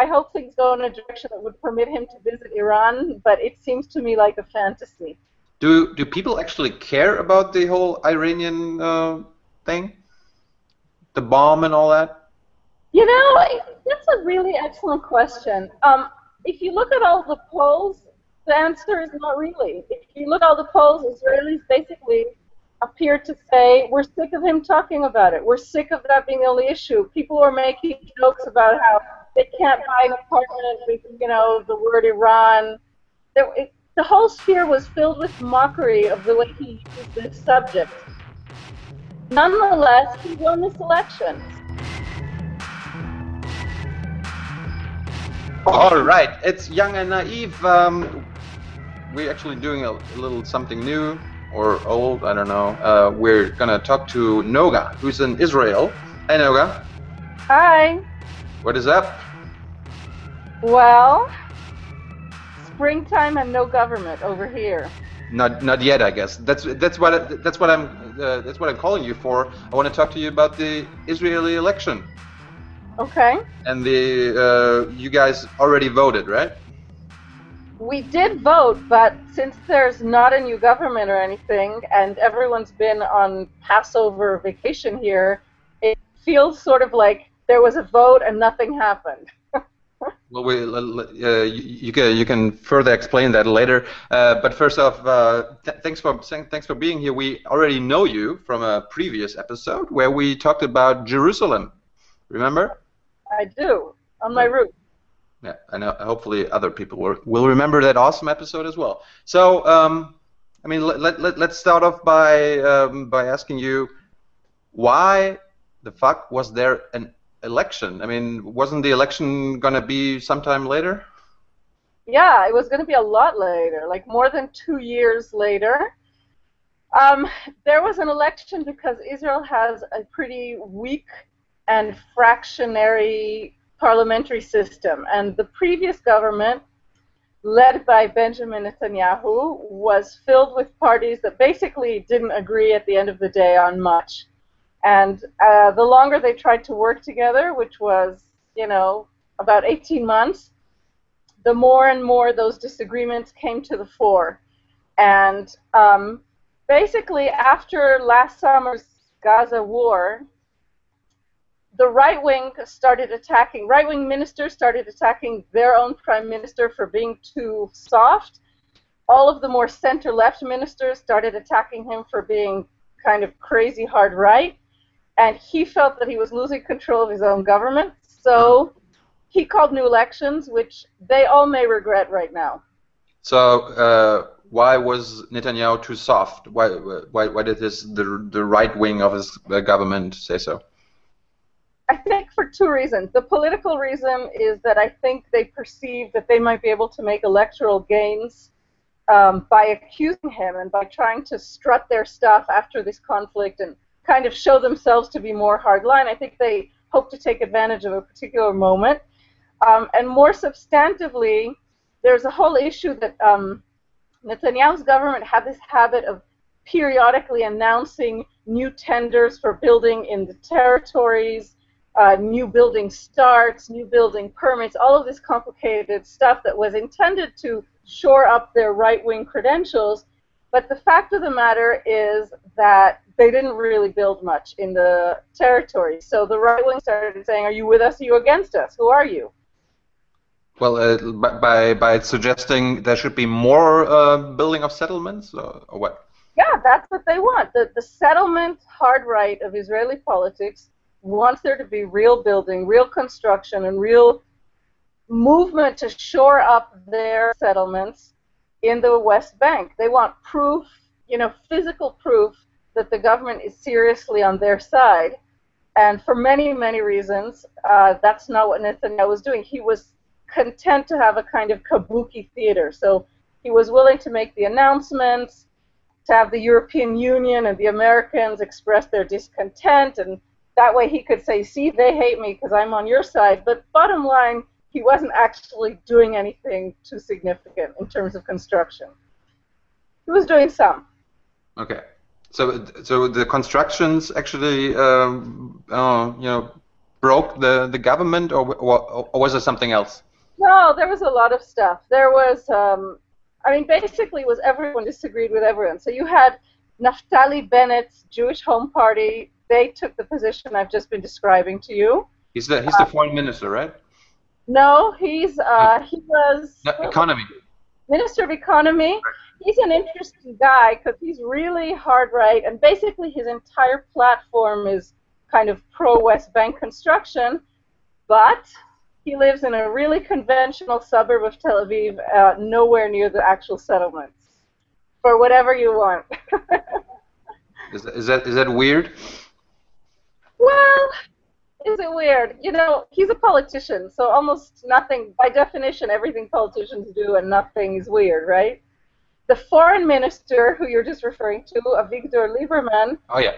I hope things go in a direction that would permit him to visit Iran, but it seems to me like a fantasy. Do do people actually care about the whole Iranian uh, thing, the bomb and all that? You know, that's a really excellent question. Um, if you look at all the polls, the answer is not really. If you look at all the polls, Israelis basically appear to say we're sick of him talking about it. We're sick of that being the only issue. People are making jokes about how they can't buy an apartment with, you know, the word Iran. There, it, the whole sphere was filled with mockery of the way he used this subject. Nonetheless, he won this election. All right, it's Jung and Naiv. Um, we're actually doing a, a, little something new or old, I don't know. Uh, we're gonna talk to Noga, who's in Israel. Hey, Noga. Hi. What is up? Well, springtime and no government over here. Not, not yet, I guess. That's that's what that's what I'm uh, that's what I'm calling you for. I want to talk to you about the Israeli election. Okay. And the uh, you guys already voted, right? We did vote, but since there's not a new government or anything, and everyone's been on Passover vacation here, it feels sort of like there was a vote and nothing happened. well, we, uh, you, you, can you can further explain that later. Uh, but first off, uh, th thanks for thanks for being here. We already know you from a previous episode where we talked about Jerusalem. Remember? I do on my route. Yeah, I know. Hopefully, other people will, will remember that awesome episode as well. So, um, I mean, let, let, let's start off by um, by asking you why the fuck was there an election? I mean, wasn't the election gonna be sometime later? Yeah, it was gonna be a lot later, like more than two years later. Um, there was an election because Israel has a pretty weak and fractionary parliamentary system. And the previous government, led by Benjamin Netanyahu, was filled with parties that basically didn't agree at the end of the day on much. And uh, the longer they tried to work together, which was, you know, about 18 months, the more and more those disagreements came to the fore. And um, basically, after last summer's Gaza war, the right wing started attacking, right wing ministers started attacking their own prime minister for being too soft. All of the more center left ministers started attacking him for being kind of crazy hard right. And he felt that he was losing control of his own government. So he called new elections, which they all may regret right now. So, uh, why was Netanyahu too soft? Why, why, why did his, the, the right wing of his government say so? I think for two reasons. The political reason is that I think they perceive that they might be able to make electoral gains um, by accusing him and by trying to strut their stuff after this conflict and kind of show themselves to be more hardline. I think they hope to take advantage of a particular moment. Um, and more substantively, there's a whole issue that um, Netanyahu's government had this habit of periodically announcing new tenders for building in the territories uh, new building starts, new building permits, all of this complicated stuff that was intended to shore up their right wing credentials. But the fact of the matter is that they didn't really build much in the territory. So the right wing started saying, Are you with us? Are you against us? Who are you? Well, uh, by, by suggesting there should be more uh, building of settlements, or, or what? Yeah, that's what they want. The, the settlement hard right of Israeli politics wants there to be real building, real construction, and real movement to shore up their settlements in the West Bank. They want proof, you know, physical proof that the government is seriously on their side. And for many, many reasons, uh, that's not what Netanyahu was doing. He was content to have a kind of kabuki theater. So he was willing to make the announcements, to have the European Union and the Americans express their discontent and that way he could say, see, they hate me because I'm on your side. But bottom line, he wasn't actually doing anything too significant in terms of construction. He was doing some. Okay. So, so the constructions actually, um, uh, you know, broke the, the government, or, or, or was there something else? No, there was a lot of stuff. There was, um, I mean, basically, was everyone disagreed with everyone. So you had Naftali Bennett's Jewish Home Party. They took the position I've just been describing to you. He's the he's the uh, foreign minister, right? No, he's uh, he was no, economy. Minister of Economy. He's an interesting guy because he's really hard right, and basically his entire platform is kind of pro-West Bank construction, but he lives in a really conventional suburb of Tel Aviv, uh, nowhere near the actual settlements. For whatever you want. is, that, is that is that weird? Well, is it weird? You know, he's a politician, so almost nothing, by definition, everything politicians do and nothing is weird, right? The foreign minister, who you're just referring to, Avigdor Lieberman. Oh yeah.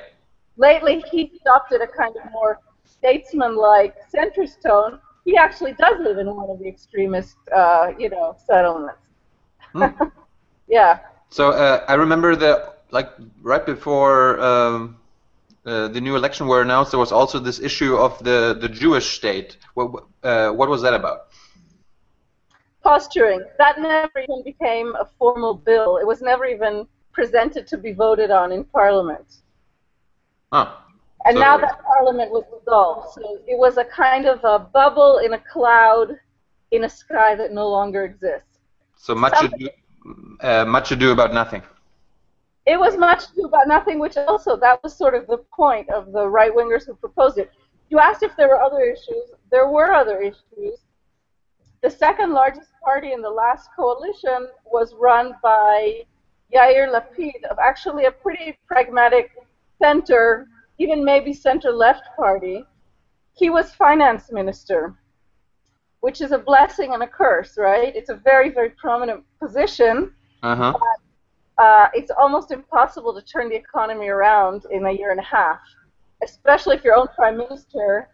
Lately, he adopted a kind of more statesman-like centrist tone. He actually does live in one of the extremist, uh, you know, settlements. Hmm. yeah. So uh, I remember that, like, right before um, uh, the new election were announced, there was also this issue of the, the Jewish state. What, uh, what was that about? Posturing. That never even became a formal bill. It was never even presented to be voted on in Parliament. Huh. And so, now that Parliament was dissolved, so it was a kind of a bubble in a cloud in a sky that no longer exists. So much ado, uh, much ado about nothing. It was much ado about nothing, which also that was sort of the point of the right wingers who proposed it. You asked if there were other issues. There were other issues. The second largest party in the last coalition was run by Yair Lapid of actually a pretty pragmatic center, even maybe center-left party. He was finance minister, which is a blessing and a curse, right? It's a very, very prominent position. Uh-huh. Uh, it's almost impossible to turn the economy around in a year and a half, especially if your own prime minister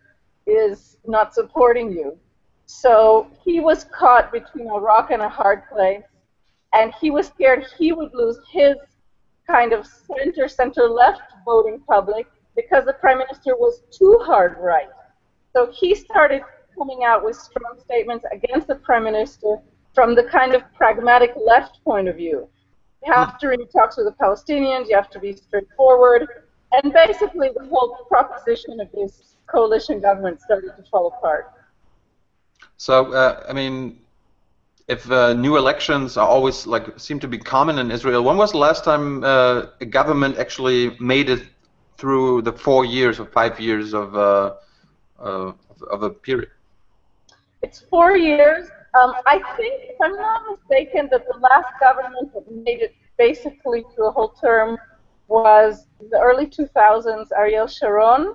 is not supporting you. So he was caught between a rock and a hard place, and he was scared he would lose his kind of center, center left voting public because the prime minister was too hard right. So he started coming out with strong statements against the prime minister from the kind of pragmatic left point of view. You have to really talk to the Palestinians, you have to be straightforward, and basically the whole proposition of this coalition government started to fall apart. So, uh, I mean, if uh, new elections are always like seem to be common in Israel, when was the last time uh, a government actually made it through the four years or five years of uh, of, of a period? It's four years. Um, I think, if I'm not mistaken, that the last government that made it basically through a whole term was the early 2000s, Ariel Sharon.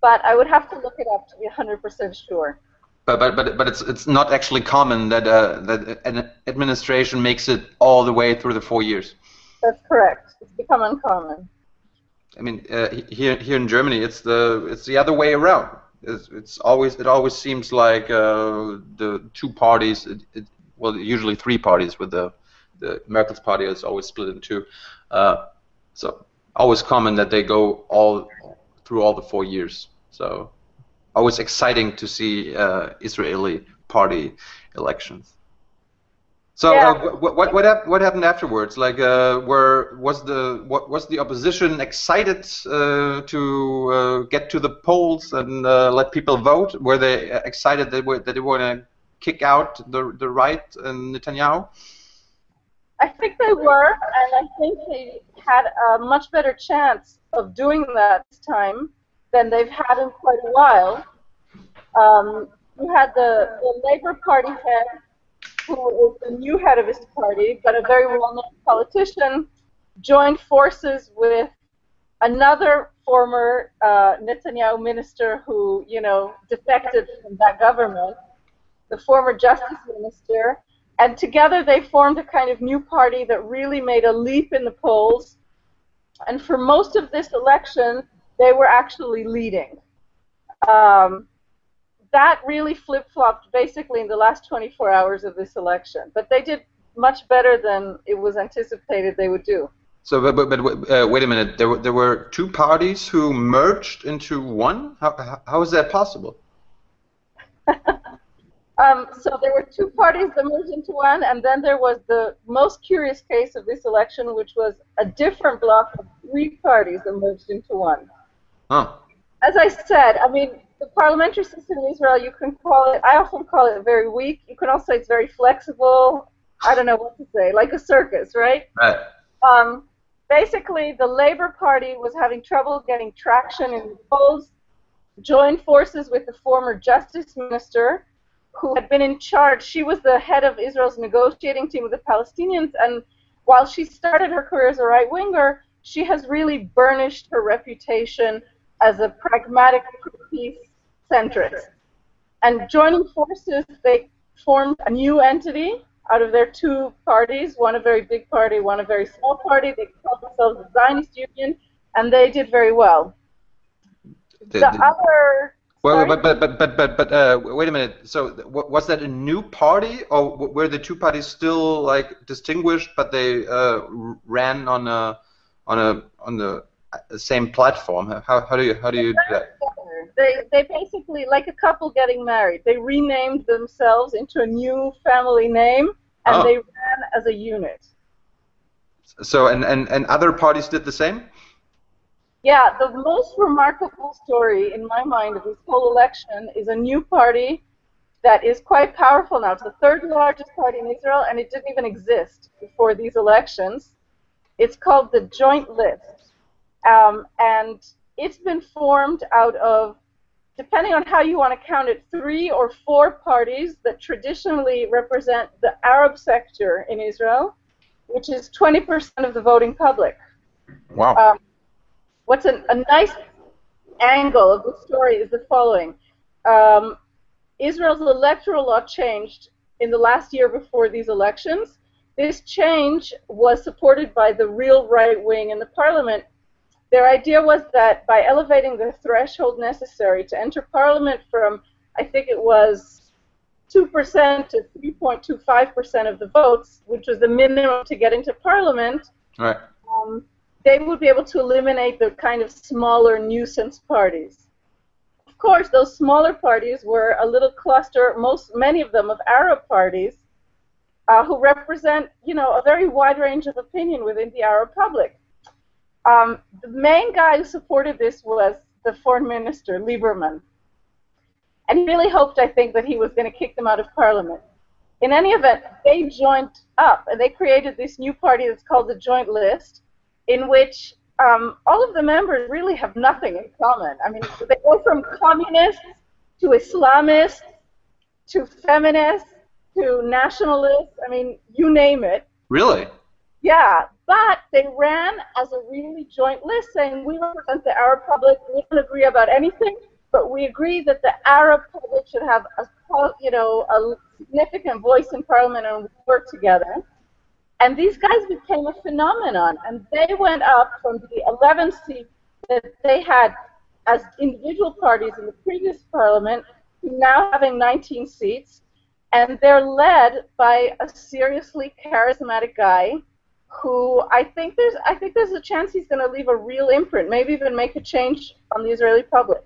But I would have to look it up to be 100% sure. But but but but it's it's not actually common that uh, that an administration makes it all the way through the four years. That's correct. It's become uncommon. I mean, uh, here here in Germany, it's the it's the other way around. It's, it's always it always seems like uh, the two parties, it, it, well, usually three parties, with the the Merkel's party is always split in two. Uh, so always common that they go all through all the four years. So always exciting to see uh, Israeli party elections. So yeah. uh, what what what, what happened afterwards? Like, uh, were was the what was the opposition excited uh, to uh, get to the polls and uh, let people vote? Were they excited that they were, that they want to kick out the the right and Netanyahu? I think they were, and I think they had a much better chance of doing that this time than they've had in quite a while. Um, you had the, the Labour Party head, who is the new head of his party, but a very well-known politician, joined forces with another former uh, Netanyahu minister who, you know, defected from that government, the former justice minister, and together they formed a kind of new party that really made a leap in the polls. And for most of this election, they were actually leading. Um, that really flip flopped basically in the last 24 hours of this election. But they did much better than it was anticipated they would do. So, but, but, but uh, wait a minute. There were there were two parties who merged into one. How how, is that possible? um, so there were two parties that merged into one, and then there was the most curious case of this election, which was a different block of three parties that merged into one. Huh. As I said, I mean, the parliamentary system in Israel, you can call it, I often call it very weak. You can also say it's very flexible. I don't know what to say, like a circus, right? Right. Um, basically, the Labour Party was having trouble getting traction in the polls, joined forces with the former justice minister, who had been in charge. She was the head of Israel's negotiating team with the Palestinians, and while she started her career as a right winger, she has really burnished her reputation as a pragmatic peace centrist. And joining forces, they formed a new entity out of their two parties, one a very big party, one a very small party. They called themselves the Zionist Union, and they did very well. The, the other. Well, but but but but but, but uh, wait a minute. So was that a new party, or were the two parties still like distinguished, but they uh, ran on a on a on the same platform? How how do you how do you do that? They they basically like a couple getting married. They renamed themselves into a new family name, and oh. they ran as a unit. So and, and and other parties did the same. Yeah, the most remarkable story in my mind of this whole election is a new party that is quite powerful now. It's the third largest party in Israel, and it didn't even exist before these elections. It's called the Joint List, um, and it's been formed out of depending on how you want to count it, three or four parties that traditionally represent the Arab sector in Israel, which is 20% of the voting public. Wow. Um, what's an, a nice angle of the story is the following. Um, Israel's electoral law changed in the last year before these elections. This change was supported by the real right wing in the parliament their idea was that by elevating the threshold necessary to enter parliament from, I think it was 2% to 3.25% of the votes, which was the minimum to get into parliament, right. um, they would be able to eliminate the kind of smaller nuisance parties. Of course, those smaller parties were a little cluster, most many of them of Arab parties, uh, who represent, you know, a very wide range of opinion within the Arab public. Um, the main guy who supported this was the foreign minister, Lieberman. And he really hoped, I think, that he was going to kick them out of parliament. In any event, they joined up and they created this new party that's called the Joint List, in which um, all of the members really have nothing in common. I mean, they go from communists to Islamists to feminists to nationalists. I mean, you name it. Really? Yeah, but they ran as a really joint list saying we represent the Arab public. We don't agree about anything, but we agree that the Arab public should have a you know a significant voice in parliament and work together. And these guys became a phenomenon, and they went up from the 11 seats that they had as individual parties in the previous parliament to now having 19 seats, and they're led by a seriously charismatic guy who I think there's I think there's a chance he's going to leave a real imprint, maybe even make a change on the Israeli public.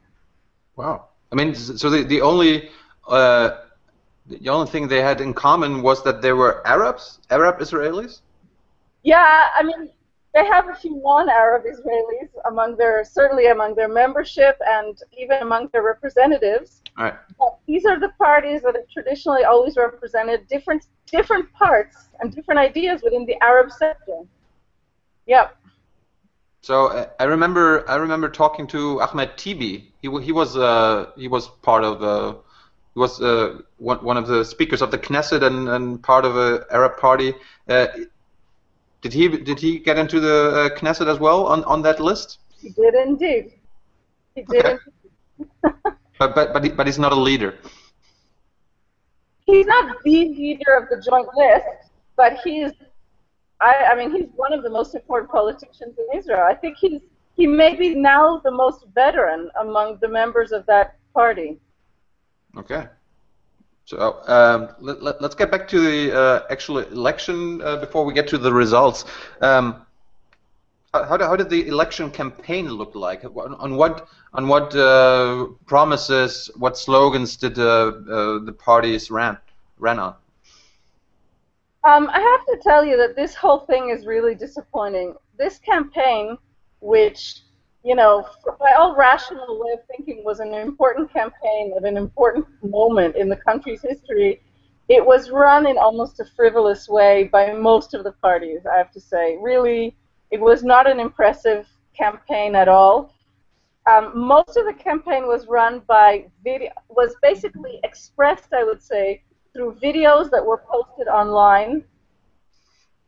Wow. I mean, so the the only uh, the only thing they had in common was that they were Arabs, Arab Israelis. Yeah, I mean, they have a few non-Arab Israelis among their certainly among their membership and even among their representatives. Right. These are the parties that have traditionally always represented different different parts and different ideas within the Arab sector. Yep. So uh, I remember I remember talking to Ahmed Tibi. He he was uh, he was part of the he was uh, one one of the speakers of the Knesset and, and part of a Arab party. Uh, did he did he get into the uh, Knesset as well on, on that list? He did indeed. He did. Okay. but but but, he, but he's not a leader. He's not the leader of the joint list, but he's. I, I mean, he's one of the most important politicians in Israel. I think he's he may be now the most veteran among the members of that party. Okay. So um, let, us let, get back to the uh, actual election uh, before we get to the results. Um, how, how did the election campaign look like? On what on what uh, promises, what slogans did uh, uh, the parties ran ran on? Um, I have to tell you that this whole thing is really disappointing. This campaign, which you know, by all rational way of thinking, was an important campaign at an important moment in the country's history. It was run in almost a frivolous way by most of the parties. I have to say, really it was not an impressive campaign at all. Um, most of the campaign was run by video, was basically expressed, I would say, through videos that were posted online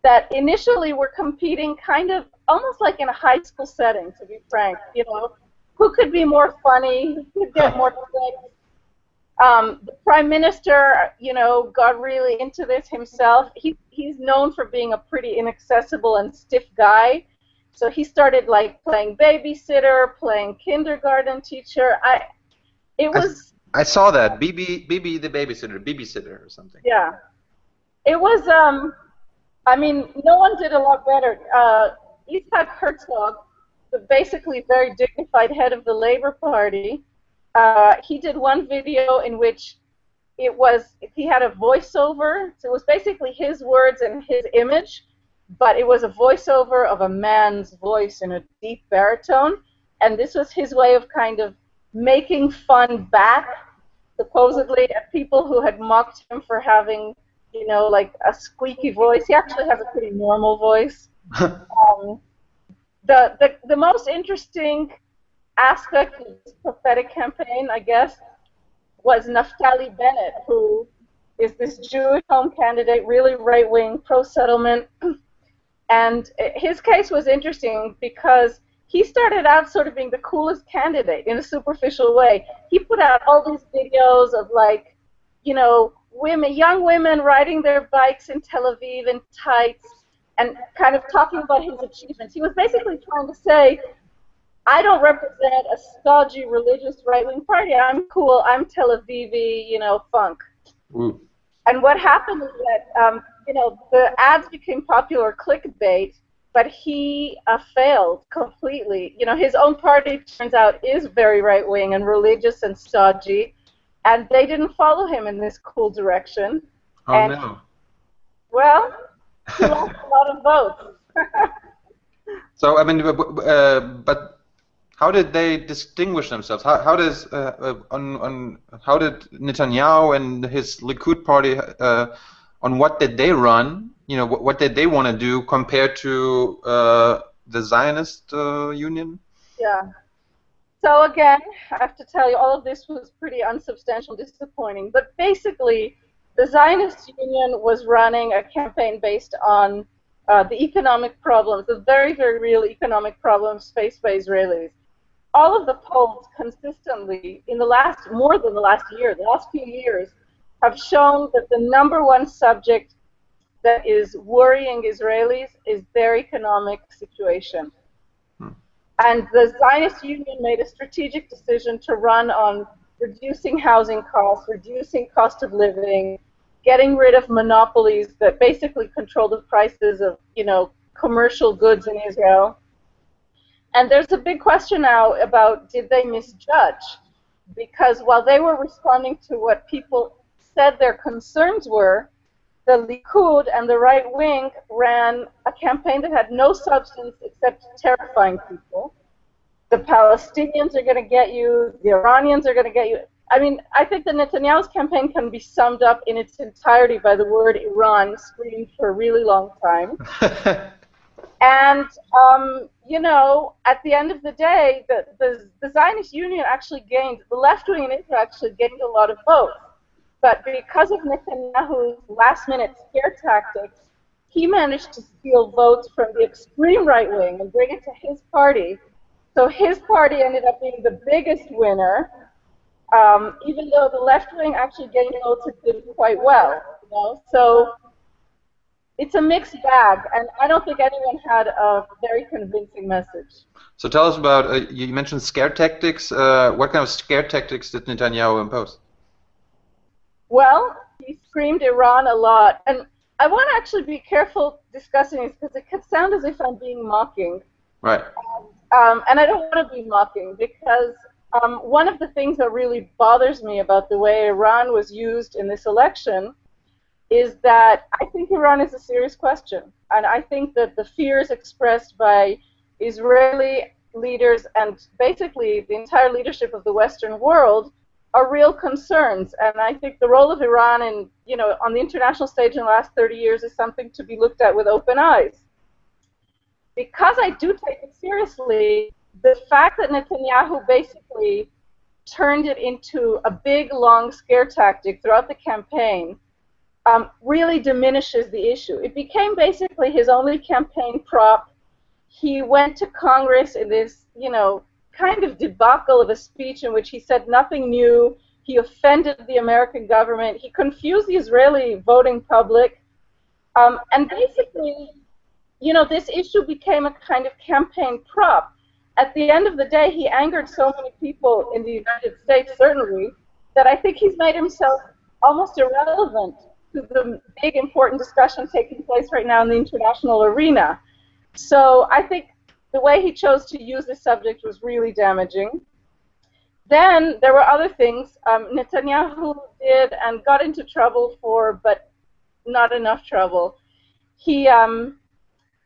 that initially were competing kind of almost like in a high school setting, to be frank. You know, who could be more funny, who could get more clicks. Um, the prime minister, you know, got really into this himself. He he's known for being a pretty inaccessible and stiff guy. So he started like playing babysitter, playing kindergarten teacher. I it was I, I saw that. Bibi Bibi the babysitter, babysitter or something. Yeah. It was um I mean, no one did a lot better. Uh Isaac Herzog, the basically very dignified head of the Labor Party, uh, he did one video in which it was he had a voiceover. So it was basically his words and his image, but it was a voiceover of a man's voice in a deep baritone, and this was his way of kind of making fun back, supposedly, at people who had mocked him for having, you know, like a squeaky voice. He actually has a pretty normal voice. Um, the, the the most interesting aspect of this prophetic campaign, I guess, was Naftali Bennett, who is this Jewish home candidate, really right wing, pro settlement. And his case was interesting because he started out sort of being the coolest candidate in a superficial way. He put out all these videos of like, you know, women, young women riding their bikes in Tel Aviv in tights and kind of talking about his achievements. He was basically trying to say, I don't represent a stodgy religious right-wing party. I'm cool. I'm Tel Avivi, you know, funk. Ooh. And what happened is that, um, you know, the ads became popular clickbait, but he uh, failed completely. You know, his own party turns out is very right-wing and religious and stodgy, and they didn't follow him in this cool direction. Oh and, no. Well, he lost a lot of votes. so I mean, uh, but how did they distinguish themselves? How, how does uh, uh, on, on how did Netanyahu and his Likud party uh, on what did they run? You know, what, what did they want to do compared to uh, the Zionist uh, Union? Yeah. So again, I have to tell you, all of this was pretty unsubstantial, disappointing. But basically, the Zionist Union was running a campaign based on uh, the economic problems, the very, very real economic problems faced by Israelis all of the polls consistently in the last more than the last year, the last few years, have shown that the number one subject that is worrying Israelis is their economic situation. Hmm. And the Zionist Union made a strategic decision to run on reducing housing costs, reducing cost of living, getting rid of monopolies that basically control the prices of, you know, commercial goods in Israel and there's a big question now about did they misjudge? Because while they were responding to what people said their concerns were, the Likud and the right wing ran a campaign that had no substance except terrifying people. The Palestinians are going to get you, the Iranians are going to get you. I mean, I think that Netanyahu's campaign can be summed up in its entirety by the word Iran screamed for a really long time. And um, you know, at the end of the day, the, the, the Zionist Union actually gained, the left wing in Israel actually gained a lot of votes. But because of Netanyahu's last minute scare tactics, he managed to steal votes from the extreme right wing and bring it to his party. So his party ended up being the biggest winner, um, even though the left wing actually and did quite well. You know? So it's a mixed bag, and I don't think anyone had a very convincing message. So tell us about, uh, you mentioned scare tactics. Uh, what kind of scare tactics did Netanyahu impose? Well, he screamed Iran a lot. And I want to actually be careful discussing this because it could sound as if I'm being mocking. Right. Um, and I don't want to be mocking because um, one of the things that really bothers me about the way Iran was used in this election is that I think Iran is a serious question. And I think that the fears expressed by Israeli leaders and basically the entire leadership of the Western world are real concerns. And I think the role of Iran in, you know, on the international stage in the last 30 years is something to be looked at with open eyes. Because I do take it seriously, the fact that Netanyahu basically turned it into a big, long scare tactic throughout the campaign um, really diminishes the issue. It became basically his only campaign prop. He went to Congress in this, you know, kind of debacle of a speech in which he said nothing new. He offended the American government. He confused the Israeli voting public. Um, and basically, you know, this issue became a kind of campaign prop. At the end of the day, he angered so many people in the United States, certainly, that I think he's made himself almost irrelevant to the big important discussion taking place right now in the international arena. So I think the way he chose to use the subject was really damaging. Then there were other things um, Netanyahu did and got into trouble for, but not enough trouble. He um,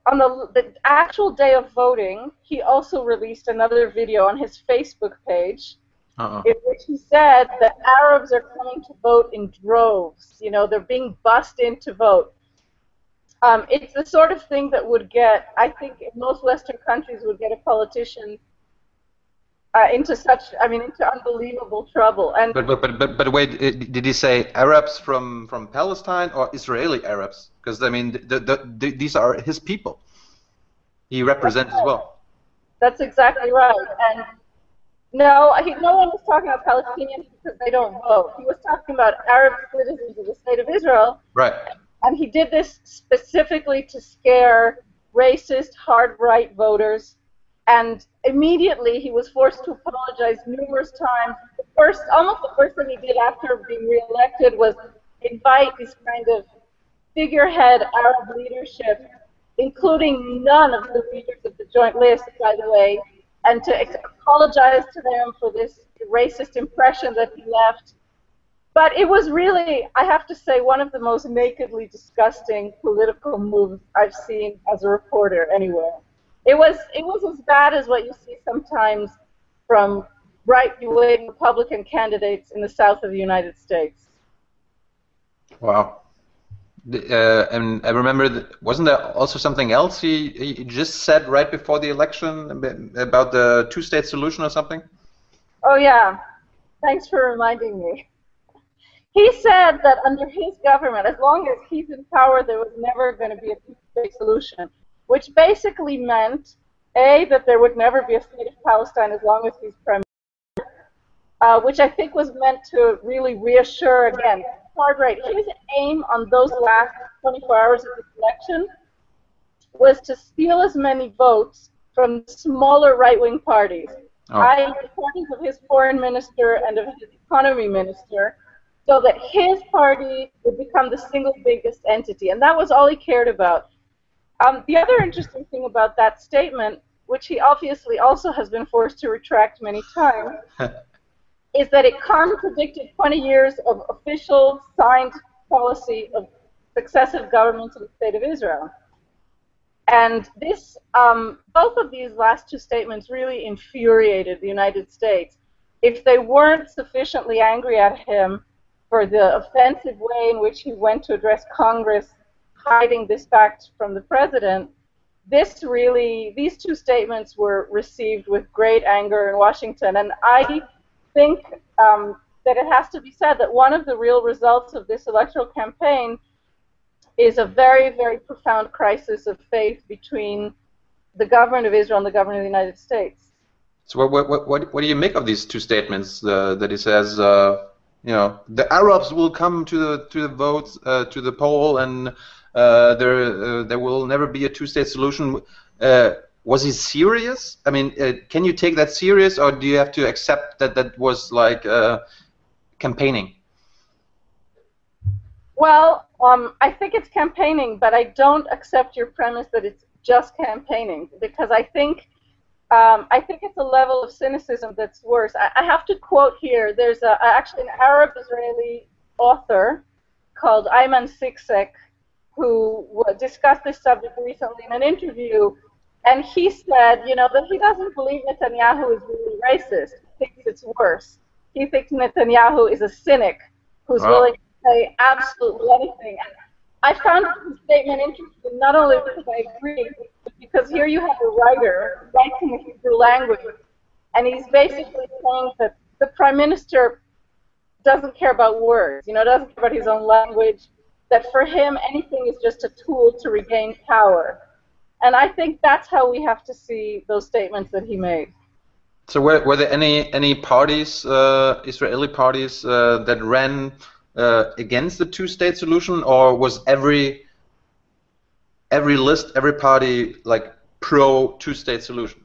on the, the actual day of voting, he also released another video on his Facebook page uh-uh. in which he said that Arabs are coming to vote in droves. You know, they're being bussed in to vote. Um, it's the sort of thing that would get, I think, most Western countries would get a politician uh, into such, I mean, into unbelievable trouble. And but but but but, but wait, did he say Arabs from from Palestine or Israeli Arabs? Because I mean, the, the, the, these are his people. He represents as well. That's exactly right. And no, he, no one was talking about Palestinians because they don't vote. He was talking about Arab citizens of the state of Israel. Right. And he did this specifically to scare racist, hard right voters. And immediately he was forced to apologize numerous times. The first, almost the first thing he did after being reelected was invite this kind of figurehead Arab leadership, including none of the leaders of the Joint List, by the way, and to apologize to them for this racist impression that he left. But it was really, I have to say, one of the most nakedly disgusting political moves I've seen as a reporter anywhere. It was it was as bad as what you see sometimes from right-wing Republican candidates in the South of the United States. Wow. Uh, and I remember, that, wasn't there also something else he, he just said right before the election about the two-state solution or something? Oh yeah, thanks for reminding me. He said that under his government, as long as he's in power, there was never going to be a two-state solution, which basically meant a that there would never be a state of Palestine as long as he's prime minister, uh, which I think was meant to really reassure again hard right. His aim on those last 24 hours of the election was to steal as many votes from smaller right-wing parties. Oh. I, the parties of his foreign minister and of his economy minister, so that his party would become the single biggest entity, and that was all he cared about. Um, the other interesting thing about that statement, which he obviously also has been forced to retract many times, is that it contradicted 20 years of official signed policy of successive governments of the State of Israel. And this, um, both of these last two statements really infuriated the United States. If they weren't sufficiently angry at him for the offensive way in which he went to address Congress, hiding this fact from the president, this really, these two statements were received with great anger in Washington. And I think um, that it has to be said that one of the real results of this electoral campaign is a very, very profound crisis of faith between the government of Israel and the government of the United States. So what, what, what, what do you make of these two statements uh, that he says, uh, you know, the Arabs will come to the to the votes uh, to the poll and there uh, there will never be a two-state solution. Uh, was he serious? I mean, uh, can you take that serious, or do you have to accept that that was like uh, campaigning? Well, um, I think it's campaigning, but I don't accept your premise that it's just campaigning because I think um, I think it's a level of cynicism that's worse. I, I have to quote here. There's a, actually an Arab-Israeli author called Ayman Sikseck who discussed this subject recently in an interview, and he said, you know, that he doesn't believe Netanyahu is really racist. He thinks it's worse. He thinks Netanyahu is a cynic who's wow. willing to say absolutely anything. And I found his statement interesting not only because I agree, but because here you have a writer writing in the Hebrew language, and he's basically saying that the prime minister doesn't care about words, you know, doesn't care about his own language, that for him anything is just a tool to regain power. And I think that's how we have to see those statements that he made. So were, were there any any parties, uh, Israeli parties, uh, that ran uh, against the two-state solution, or was every every list, every party like pro two-state solution?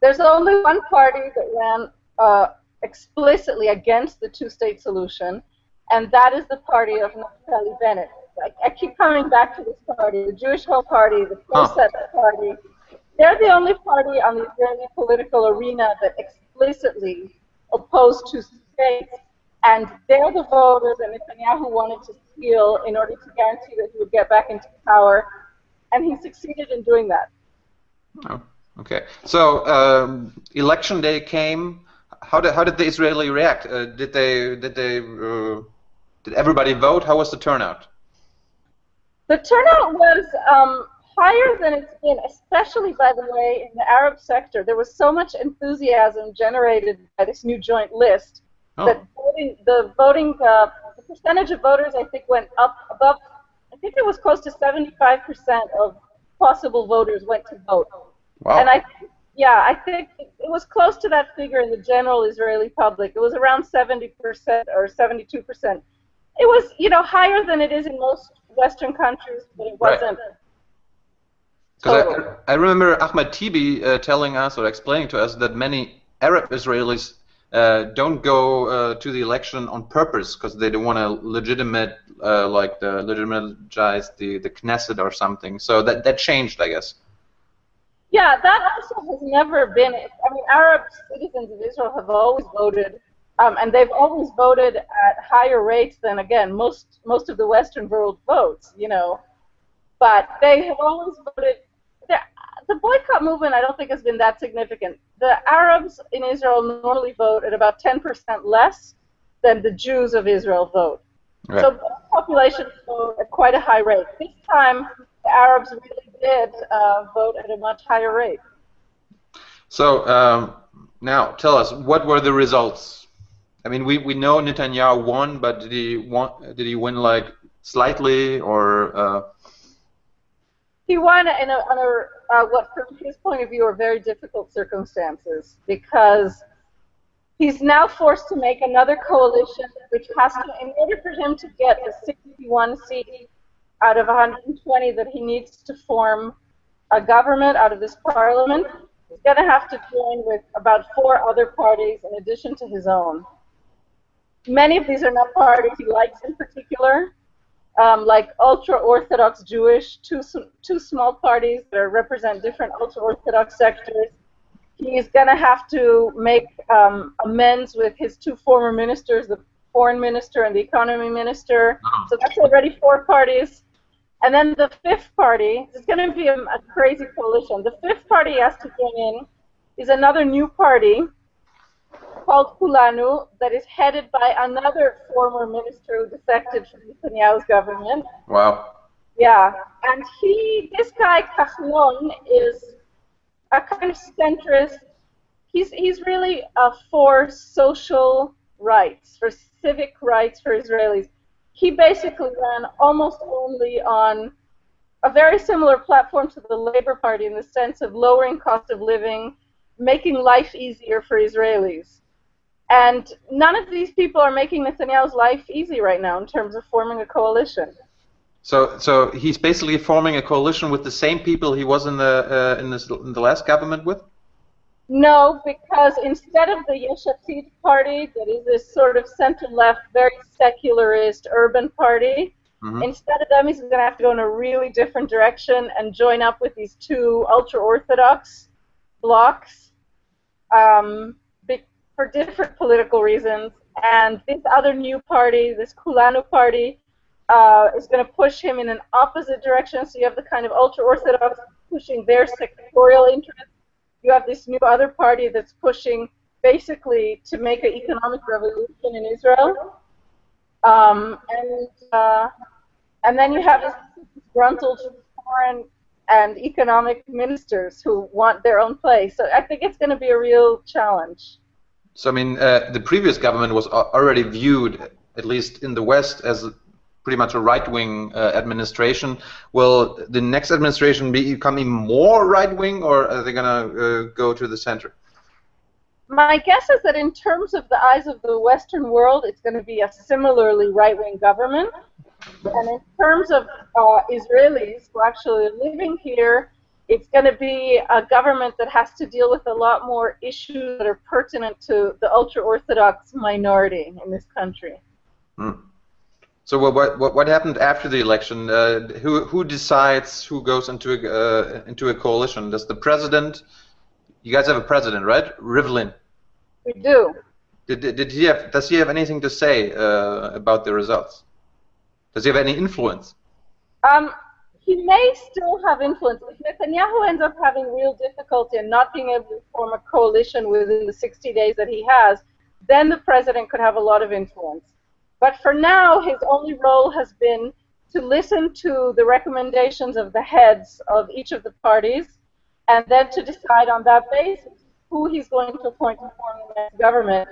There's only one party that ran uh, explicitly against the two-state solution, and that is the party of Naftali Bennett. I, I, keep coming back to this party, the Jewish Home Party, the Knesset huh. Party. They're the only party on the Israeli political arena that explicitly opposed two states and they're the voters that Netanyahu wanted to steal in order to guarantee that he would get back into power, and he succeeded in doing that. Oh, okay. So um, election day came. How did how did the Israeli react? Uh, did they did they uh, did everybody vote? How was the turnout? The turnout was um, higher than it's been, especially by the way in the Arab sector. There was so much enthusiasm generated by this new joint list Oh. That voting, the voting, uh, the percentage of voters, I think, went up above. I think it was close to 75% of possible voters went to vote. Wow. And I, yeah, I think it was close to that figure in the general Israeli public. It was around 70% or 72%. It was, you know, higher than it is in most Western countries, but it wasn't. Right. Because I, I remember Ahmed Tibi uh, telling us or explaining to us that many Arab Israelis uh, don't go uh, to the election on purpose because they don't want to legitimate uh, like the legitimize the the Knesset or something. So that that changed, I guess. Yeah, that also has never been. I mean, Arab citizens of Israel have always voted, um, and they've always voted at higher rates than again most most of the Western world votes. You know, but they have always voted the boycott movement, I don't think has been that significant. The Arabs in Israel normally vote at about 10% less than the Jews of Israel vote. Right. So both populations vote at quite a high rate. This time, the Arabs really did uh, vote at a much higher rate. So um, now, tell us, what were the results? I mean, we, we know Netanyahu won, but did he won, Did he win like slightly or? Uh... He won in a, on a uh, what, from his point of view, are very difficult circumstances because he's now forced to make another coalition, which has to, in order for him to get the 61 seats out of 120 that he needs to form a government out of this parliament, he's going to have to join with about four other parties in addition to his own. Many of these are not parties he likes in particular um, like ultra-Orthodox Jewish, two, two small parties that represent different ultra-Orthodox sectors. He's going to have to make um, amends with his two former ministers, the foreign minister and the economy minister. Uh-huh. So that's already four parties. And then the fifth party is going to be a, a crazy coalition. The fifth party he has to bring in is another new party called Kulanu that is headed by another former minister who defected from Netanyahu's government. Wow. Yeah, and he, this guy Kahlon, is a kind of centrist. He's he's really uh, for social rights, for civic rights for Israelis. He basically ran almost only on a very similar platform to the Labor Party in the sense of lowering cost of living, making life easier for Israelis. And none of these people are making Netanyahu's life easy right now in terms of forming a coalition. So, so he's basically forming a coalition with the same people he was in the uh, in, this, in the last government with. No, because instead of the Yesh Atid party, that is this sort of center-left, very secularist urban party, Mhm. Instead of them, he's going to have to go in a really different direction and join up with these two ultra orthodox blocks um, for different political reasons. And this other new party, this Kulanu party, uh, is going to push him in an opposite direction. So you have the kind of ultra orthodox pushing their sectorial interests. You have this new other party that's pushing basically to make an economic revolution in Israel. Um, and uh, and then you have this disgruntled foreign and economic ministers who want their own place. So I think it's going to be a real challenge. So I mean, uh, the previous government was already viewed, at least in the West, as pretty much a right-wing uh, administration. Will the next administration be becoming more right-wing, or are they gonna uh, go to the center? My guess is that in terms of the eyes of the Western world, it's going to be a similarly right-wing government. And in terms of uh, Israelis who are actually living here, it's going to be a government that has to deal with a lot more issues that are pertinent to the ultra-Orthodox minority in this country. So what what what- happened after the election? Uh, who who decides who goes into a uh, into a coalition? Does the president? You guys have a president, right? Rivlin. We do. Did, did he have, does he have anything to say uh, about the results? Does he have any influence? Um, he may still have influence. If Netanyahu ends up having real difficulty and not being able to form a coalition within the 60 days that he has, then the president could have a lot of influence. But for now, his only role has been to listen to the recommendations of the heads of each of the parties and then to decide on that basis who he's going to appoint to form the next government.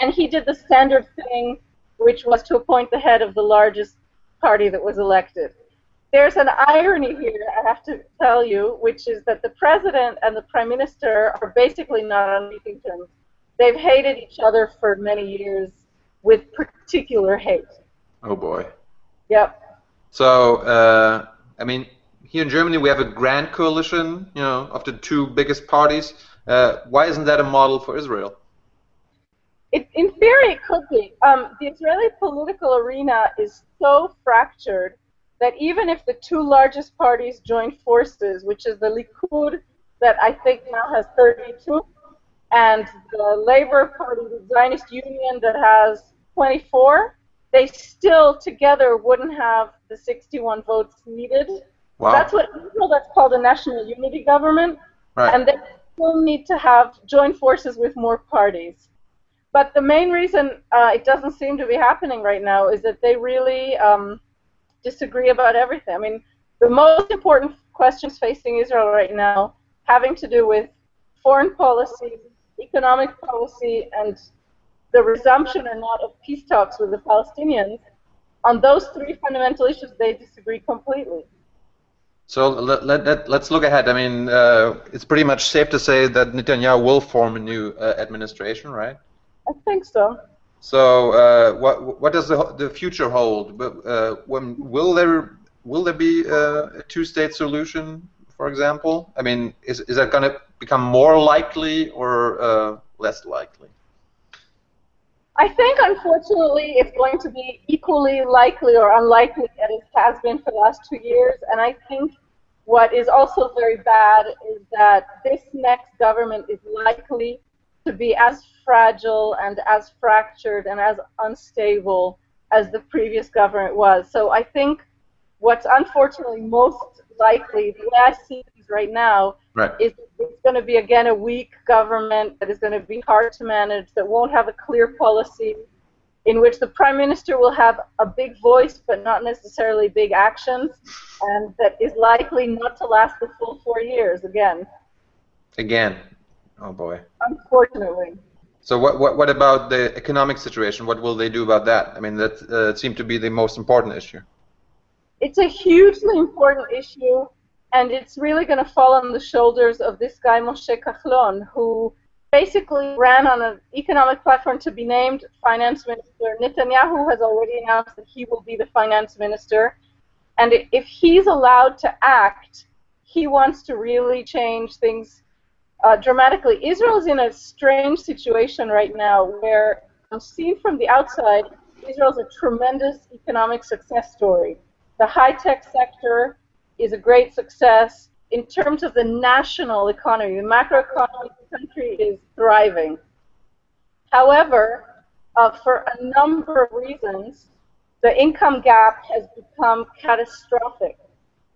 And he did the standard thing, which was to appoint the head of the largest party that was elected. There's an irony here, I have to tell you, which is that the president and the prime minister are basically not on speaking terms. They've hated each other for many years with particular hate. Oh boy. Yep. So, uh, I mean, here in Germany we have a grand coalition, you know, of the two biggest parties. Uh, why isn't that a model for Israel? It, in theory, it could be. Um, the Israeli political arena is so fractured that even if the two largest parties join forces, which is the Likud, that I think now has 32, and the Labour Party, the Zionist Union, that has 24, they still together wouldn't have the 61 votes needed. Wow. That's what Israel that's called a national unity government right. and they still need to have join forces with more parties. But the main reason uh, it doesn't seem to be happening right now is that they really um, disagree about everything. I mean, the most important questions facing Israel right now, having to do with foreign policy, economic policy, and the resumption or not of peace talks with the Palestinians, on those three fundamental issues, they disagree completely. So let, let, let, let's look ahead. I mean, uh, it's pretty much safe to say that Netanyahu will form a new uh, administration, right? I think so. So, uh, what what does the the future hold? Uh, when will there will there be uh, a two-state solution, for example? I mean, is is that going to become more likely or uh, less likely? I think, unfortunately, it's going to be equally likely or unlikely as it has been for the last two years. And I think what is also very bad is that this next government is likely to be as fragile and as fractured and as unstable as the previous government was. So I think what's unfortunately most likely, the way I see things right now, Right. is it's going to be again a weak government that is going to be hard to manage, that won't have a clear policy, in which the prime minister will have a big voice but not necessarily big actions, and that is likely not to last the full four years again, Again. Oh boy. unfortunately. So what what what about the economic situation? What will they do about that? I mean, that uh, seemed to be the most important issue. It's a hugely important issue, and it's really going to fall on the shoulders of this guy Moshe Kahlon, who basically ran on an economic platform to be named finance minister. Netanyahu has already announced that he will be the finance minister, and if he's allowed to act, he wants to really change things uh, dramatically. Israel is in a strange situation right now, where seen from the outside, Israel is a tremendous economic success story The high tech sector is a great success. In terms of the national economy, the macroeconomy of the country is thriving. However, uh, for a number of reasons, the income gap has become catastrophic.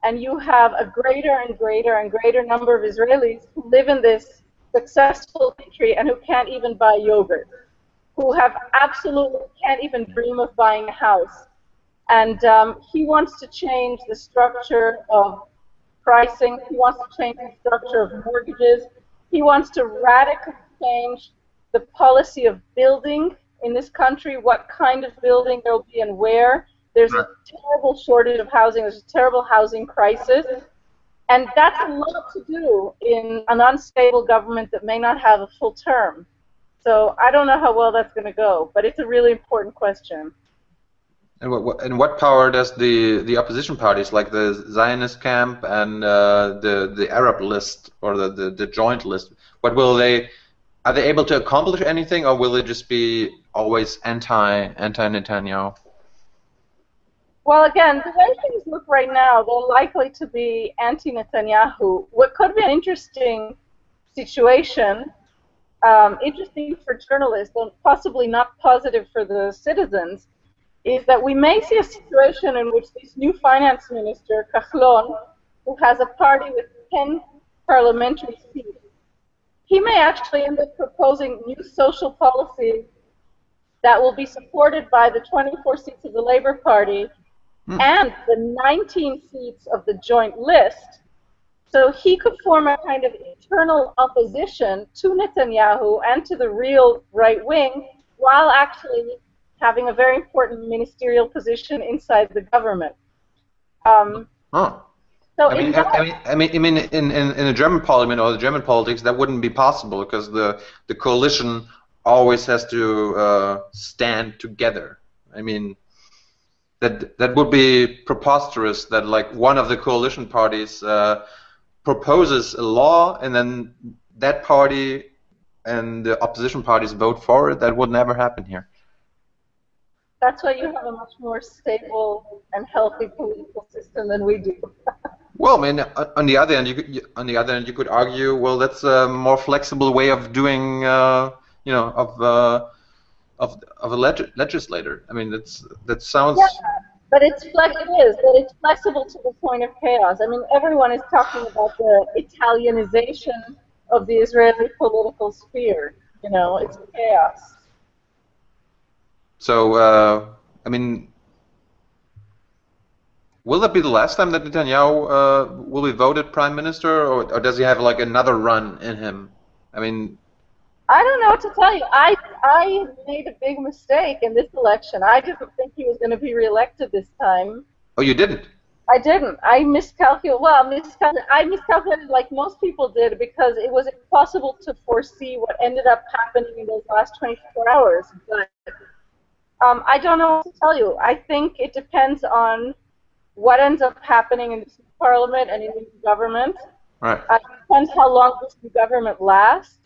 And you have a greater and greater and greater number of Israelis who live in this successful country and who can't even buy yogurt, who have absolutely can't even dream of buying a house. And um, he wants to change the structure of pricing. He wants to change the structure of mortgages. He wants to radically change the policy of building in this country, what kind of building there will be and where. There's a terrible shortage of housing. There's a terrible housing crisis. And that's a lot to do in an unstable government that may not have a full term. So I don't know how well that's going to go, but it's a really important question. And what, and what power does the, the opposition parties, like the Zionist camp and uh, the the Arab list or the, the, the joint list, what will they are they able to accomplish anything, or will it just be always anti anti Netanyahu? Well, again, the way things look right now, they're likely to be anti-Netanyahu. What could be an interesting situation, um, interesting for journalists, and possibly not positive for the citizens, is that we may see a situation in which this new finance minister, Kahlon, who has a party with 10 parliamentary seats, he may actually end up proposing new social policies that will be supported by the 24 seats of the Labour Party mm. and the 19 seats of the joint list. So he could form a kind of internal opposition to Netanyahu and to the real right wing while actually having a very important ministerial position inside the government. Um, huh. So I mean, I mean, I mean, I mean, in, in, in the German parliament or the German politics, that wouldn't be possible because the the coalition always has to uh, stand together. I mean, that that would be preposterous. That like one of the coalition parties uh, proposes a law, and then that party and the opposition parties vote for it. That would never happen here. That's why you have a much more stable and healthy political system than we do. Well, I mean, on the other end, you could, on the other hand, you could argue, well, that's a more flexible way of doing, uh, you know, of uh, of of a leg- legislator. I mean, that's that sounds. Yeah, but it's flex- it is, but it's flexible to the point of chaos. I mean, everyone is talking about the Italianization of the Israeli political sphere. You know, it's chaos. So, uh, I mean, Will that be the last time that Netanyahu uh, will be voted prime minister, or, or, does he have like another run in him? I mean, I don't know what to tell you. I I made a big mistake in this election. I didn't think he was going to be reelected this time. Oh, you didn't? I didn't. I miscalculated. Well, miscalculated. I miscalculated like most people did because it was impossible to foresee what ended up happening in those last 24 hours. But um, I don't know what to tell you. I think it depends on what ends up happening in this parliament and in the government. Right. Uh, it depends how long this new government lasts.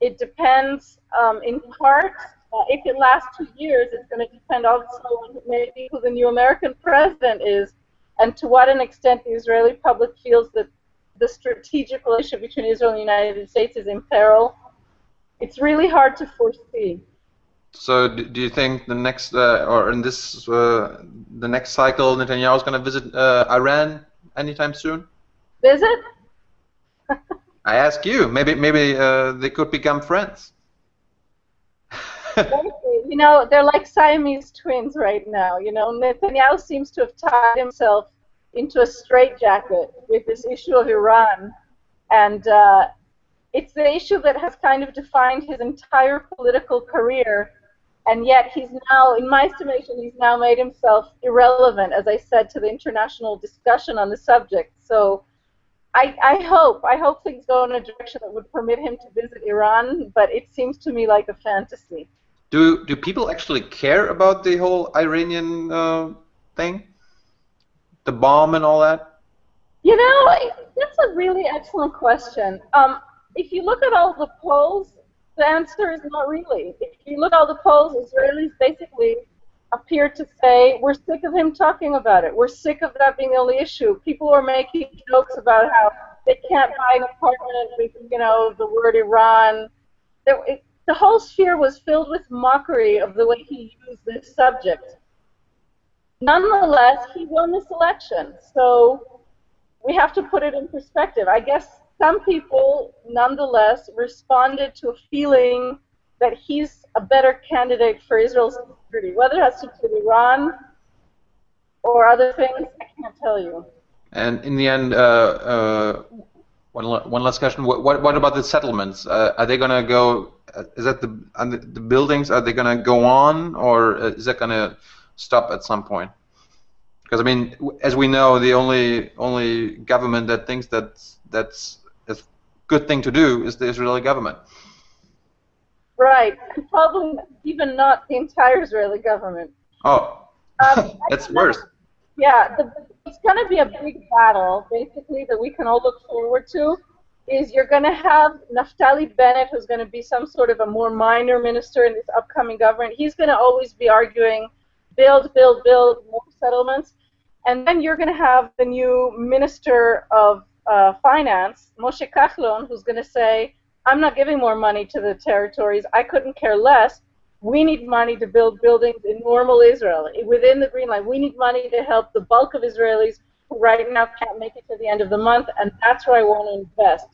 It depends, um, in part, uh, if it lasts two years, it's going to depend also on maybe who the new American president is and to what an extent the Israeli public feels that the strategic relationship between Israel and the United States is in peril. It's really hard to foresee. So do you think the next uh, or in this uh, the next cycle Netanyahu is going to visit uh, Iran anytime soon? Visit? I ask you. Maybe maybe uh, they could become friends. you know, they're like Siamese twins right now. You know, Netanyahu seems to have tied himself into a straitjacket with this issue of Iran, and uh, it's the issue that has kind of defined his entire political career and yet he's now, in my estimation, he's now made himself irrelevant, as I said, to the international discussion on the subject. So I, I hope, I hope things go in a direction that would permit him to visit Iran, but it seems to me like a fantasy. Do do people actually care about the whole Iranian uh, thing, the bomb and all that? You know, that's a really excellent question. Um, if you look at all the polls the answer is not really. If you look at all the polls, Israelis basically appeared to say, we're sick of him talking about it. We're sick of that being the only issue. People are making jokes about how they can't buy an apartment with, you know, the word Iran. There, it, the whole sphere was filled with mockery of the way he used this subject. Nonetheless, he won this election, so we have to put it in perspective. I guess some people, nonetheless, responded to a feeling that he's a better candidate for Israel's security. Whether it has to do with Iran or other things, I can't tell you. And in the end, uh, uh, one, one last question. What, what, what about the settlements? Uh, are they going to go? Uh, is that the, the, buildings? Are they going to go on, or uh, is that going to stop at some point? Because I mean, as we know, the only only government that thinks that that's a good thing to do is the Israeli government. Right. Probably even not the entire Israeli government. Oh, um, that's worse. Yeah, the, it's going to be a big battle, basically, that we can all look forward to. Is you're going to have Naftali Bennett, who's going to be some sort of a more minor minister in this upcoming government. He's going to always be arguing, build, build, build more settlements. And then you're going to have the new minister of uh, finance, Moshe Kahlon, who's going to say, I'm not giving more money to the territories. I couldn't care less. We need money to build buildings in normal Israel, within the Green Line. We need money to help the bulk of Israelis who right now can't make it to the end of the month, and that's where I want to invest.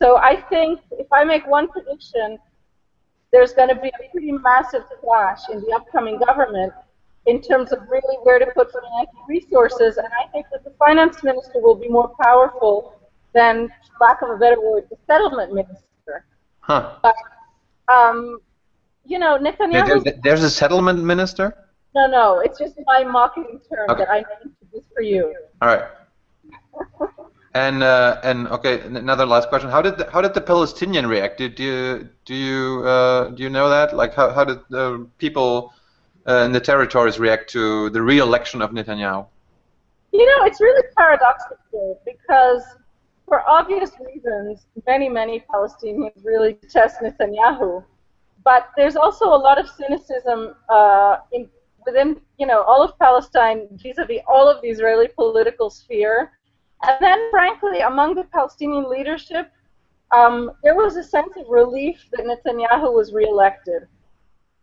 So I think if I make one prediction, there's going to be a pretty massive clash in the upcoming government in terms of really where to put financial resources, and I think that the finance minister will be more powerful than, lack of a better word, the settlement minister. Huh. But, um, you know, Netanyahu. There, there's a settlement minister. No, no, it's just my marketing term okay. that I named just for you. All right. and uh, and okay, another last question. How did the, how did the Palestinian react? Did you do you uh, do you know that? Like how how did the people uh, in the territories react to the re-election of Netanyahu? You know, it's really paradoxical because for obvious reasons, many, many Palestinians really detest Netanyahu. But there's also a lot of cynicism uh, in, within, you know, all of Palestine vis-a-vis all of the Israeli political sphere. And then, frankly, among the Palestinian leadership, um, there was a sense of relief that Netanyahu was reelected.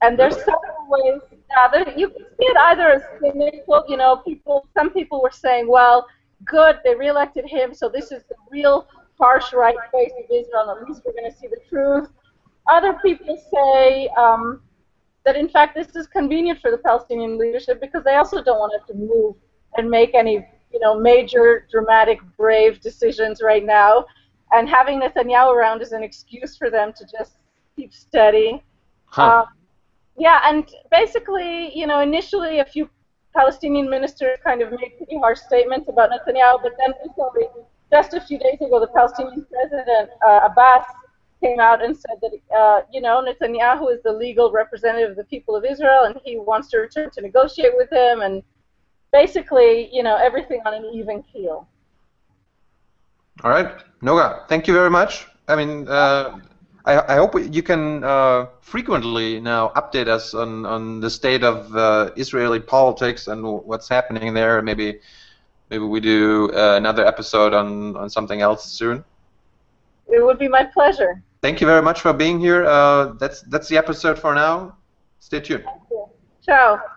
And there's several ways. Yeah, there, you can see it either as cynical, you know, people. Some people were saying, well, good, they reelected him, so this is the real harsh right face of Israel. At least we're going to see the truth. Other people say um, that in fact this is convenient for the Palestinian leadership because they also don't want to have to move and make any you know major, dramatic, brave decisions right now. And having Netanyahu around is an excuse for them to just keep steady. Huh. Um, yeah, and basically, you know, initially a few Palestinian minister kind of made pretty harsh statements about Netanyahu, but then recently, just a few days ago, the Palestinian president, uh, Abbas, came out and said that, uh, you know, Netanyahu is the legal representative of the people of Israel, and he wants to return to negotiate with him, and basically, you know, everything on an even keel. All right, Noga, thank you very much. I mean, uh, I, I, hope you can uh, frequently now update us on, on the state of uh, Israeli politics and what's happening there. Maybe maybe we do uh, another episode on, on something else soon. It would be my pleasure. Thank you very much for being here. Uh, that's that's the episode for now. Stay tuned. Ciao.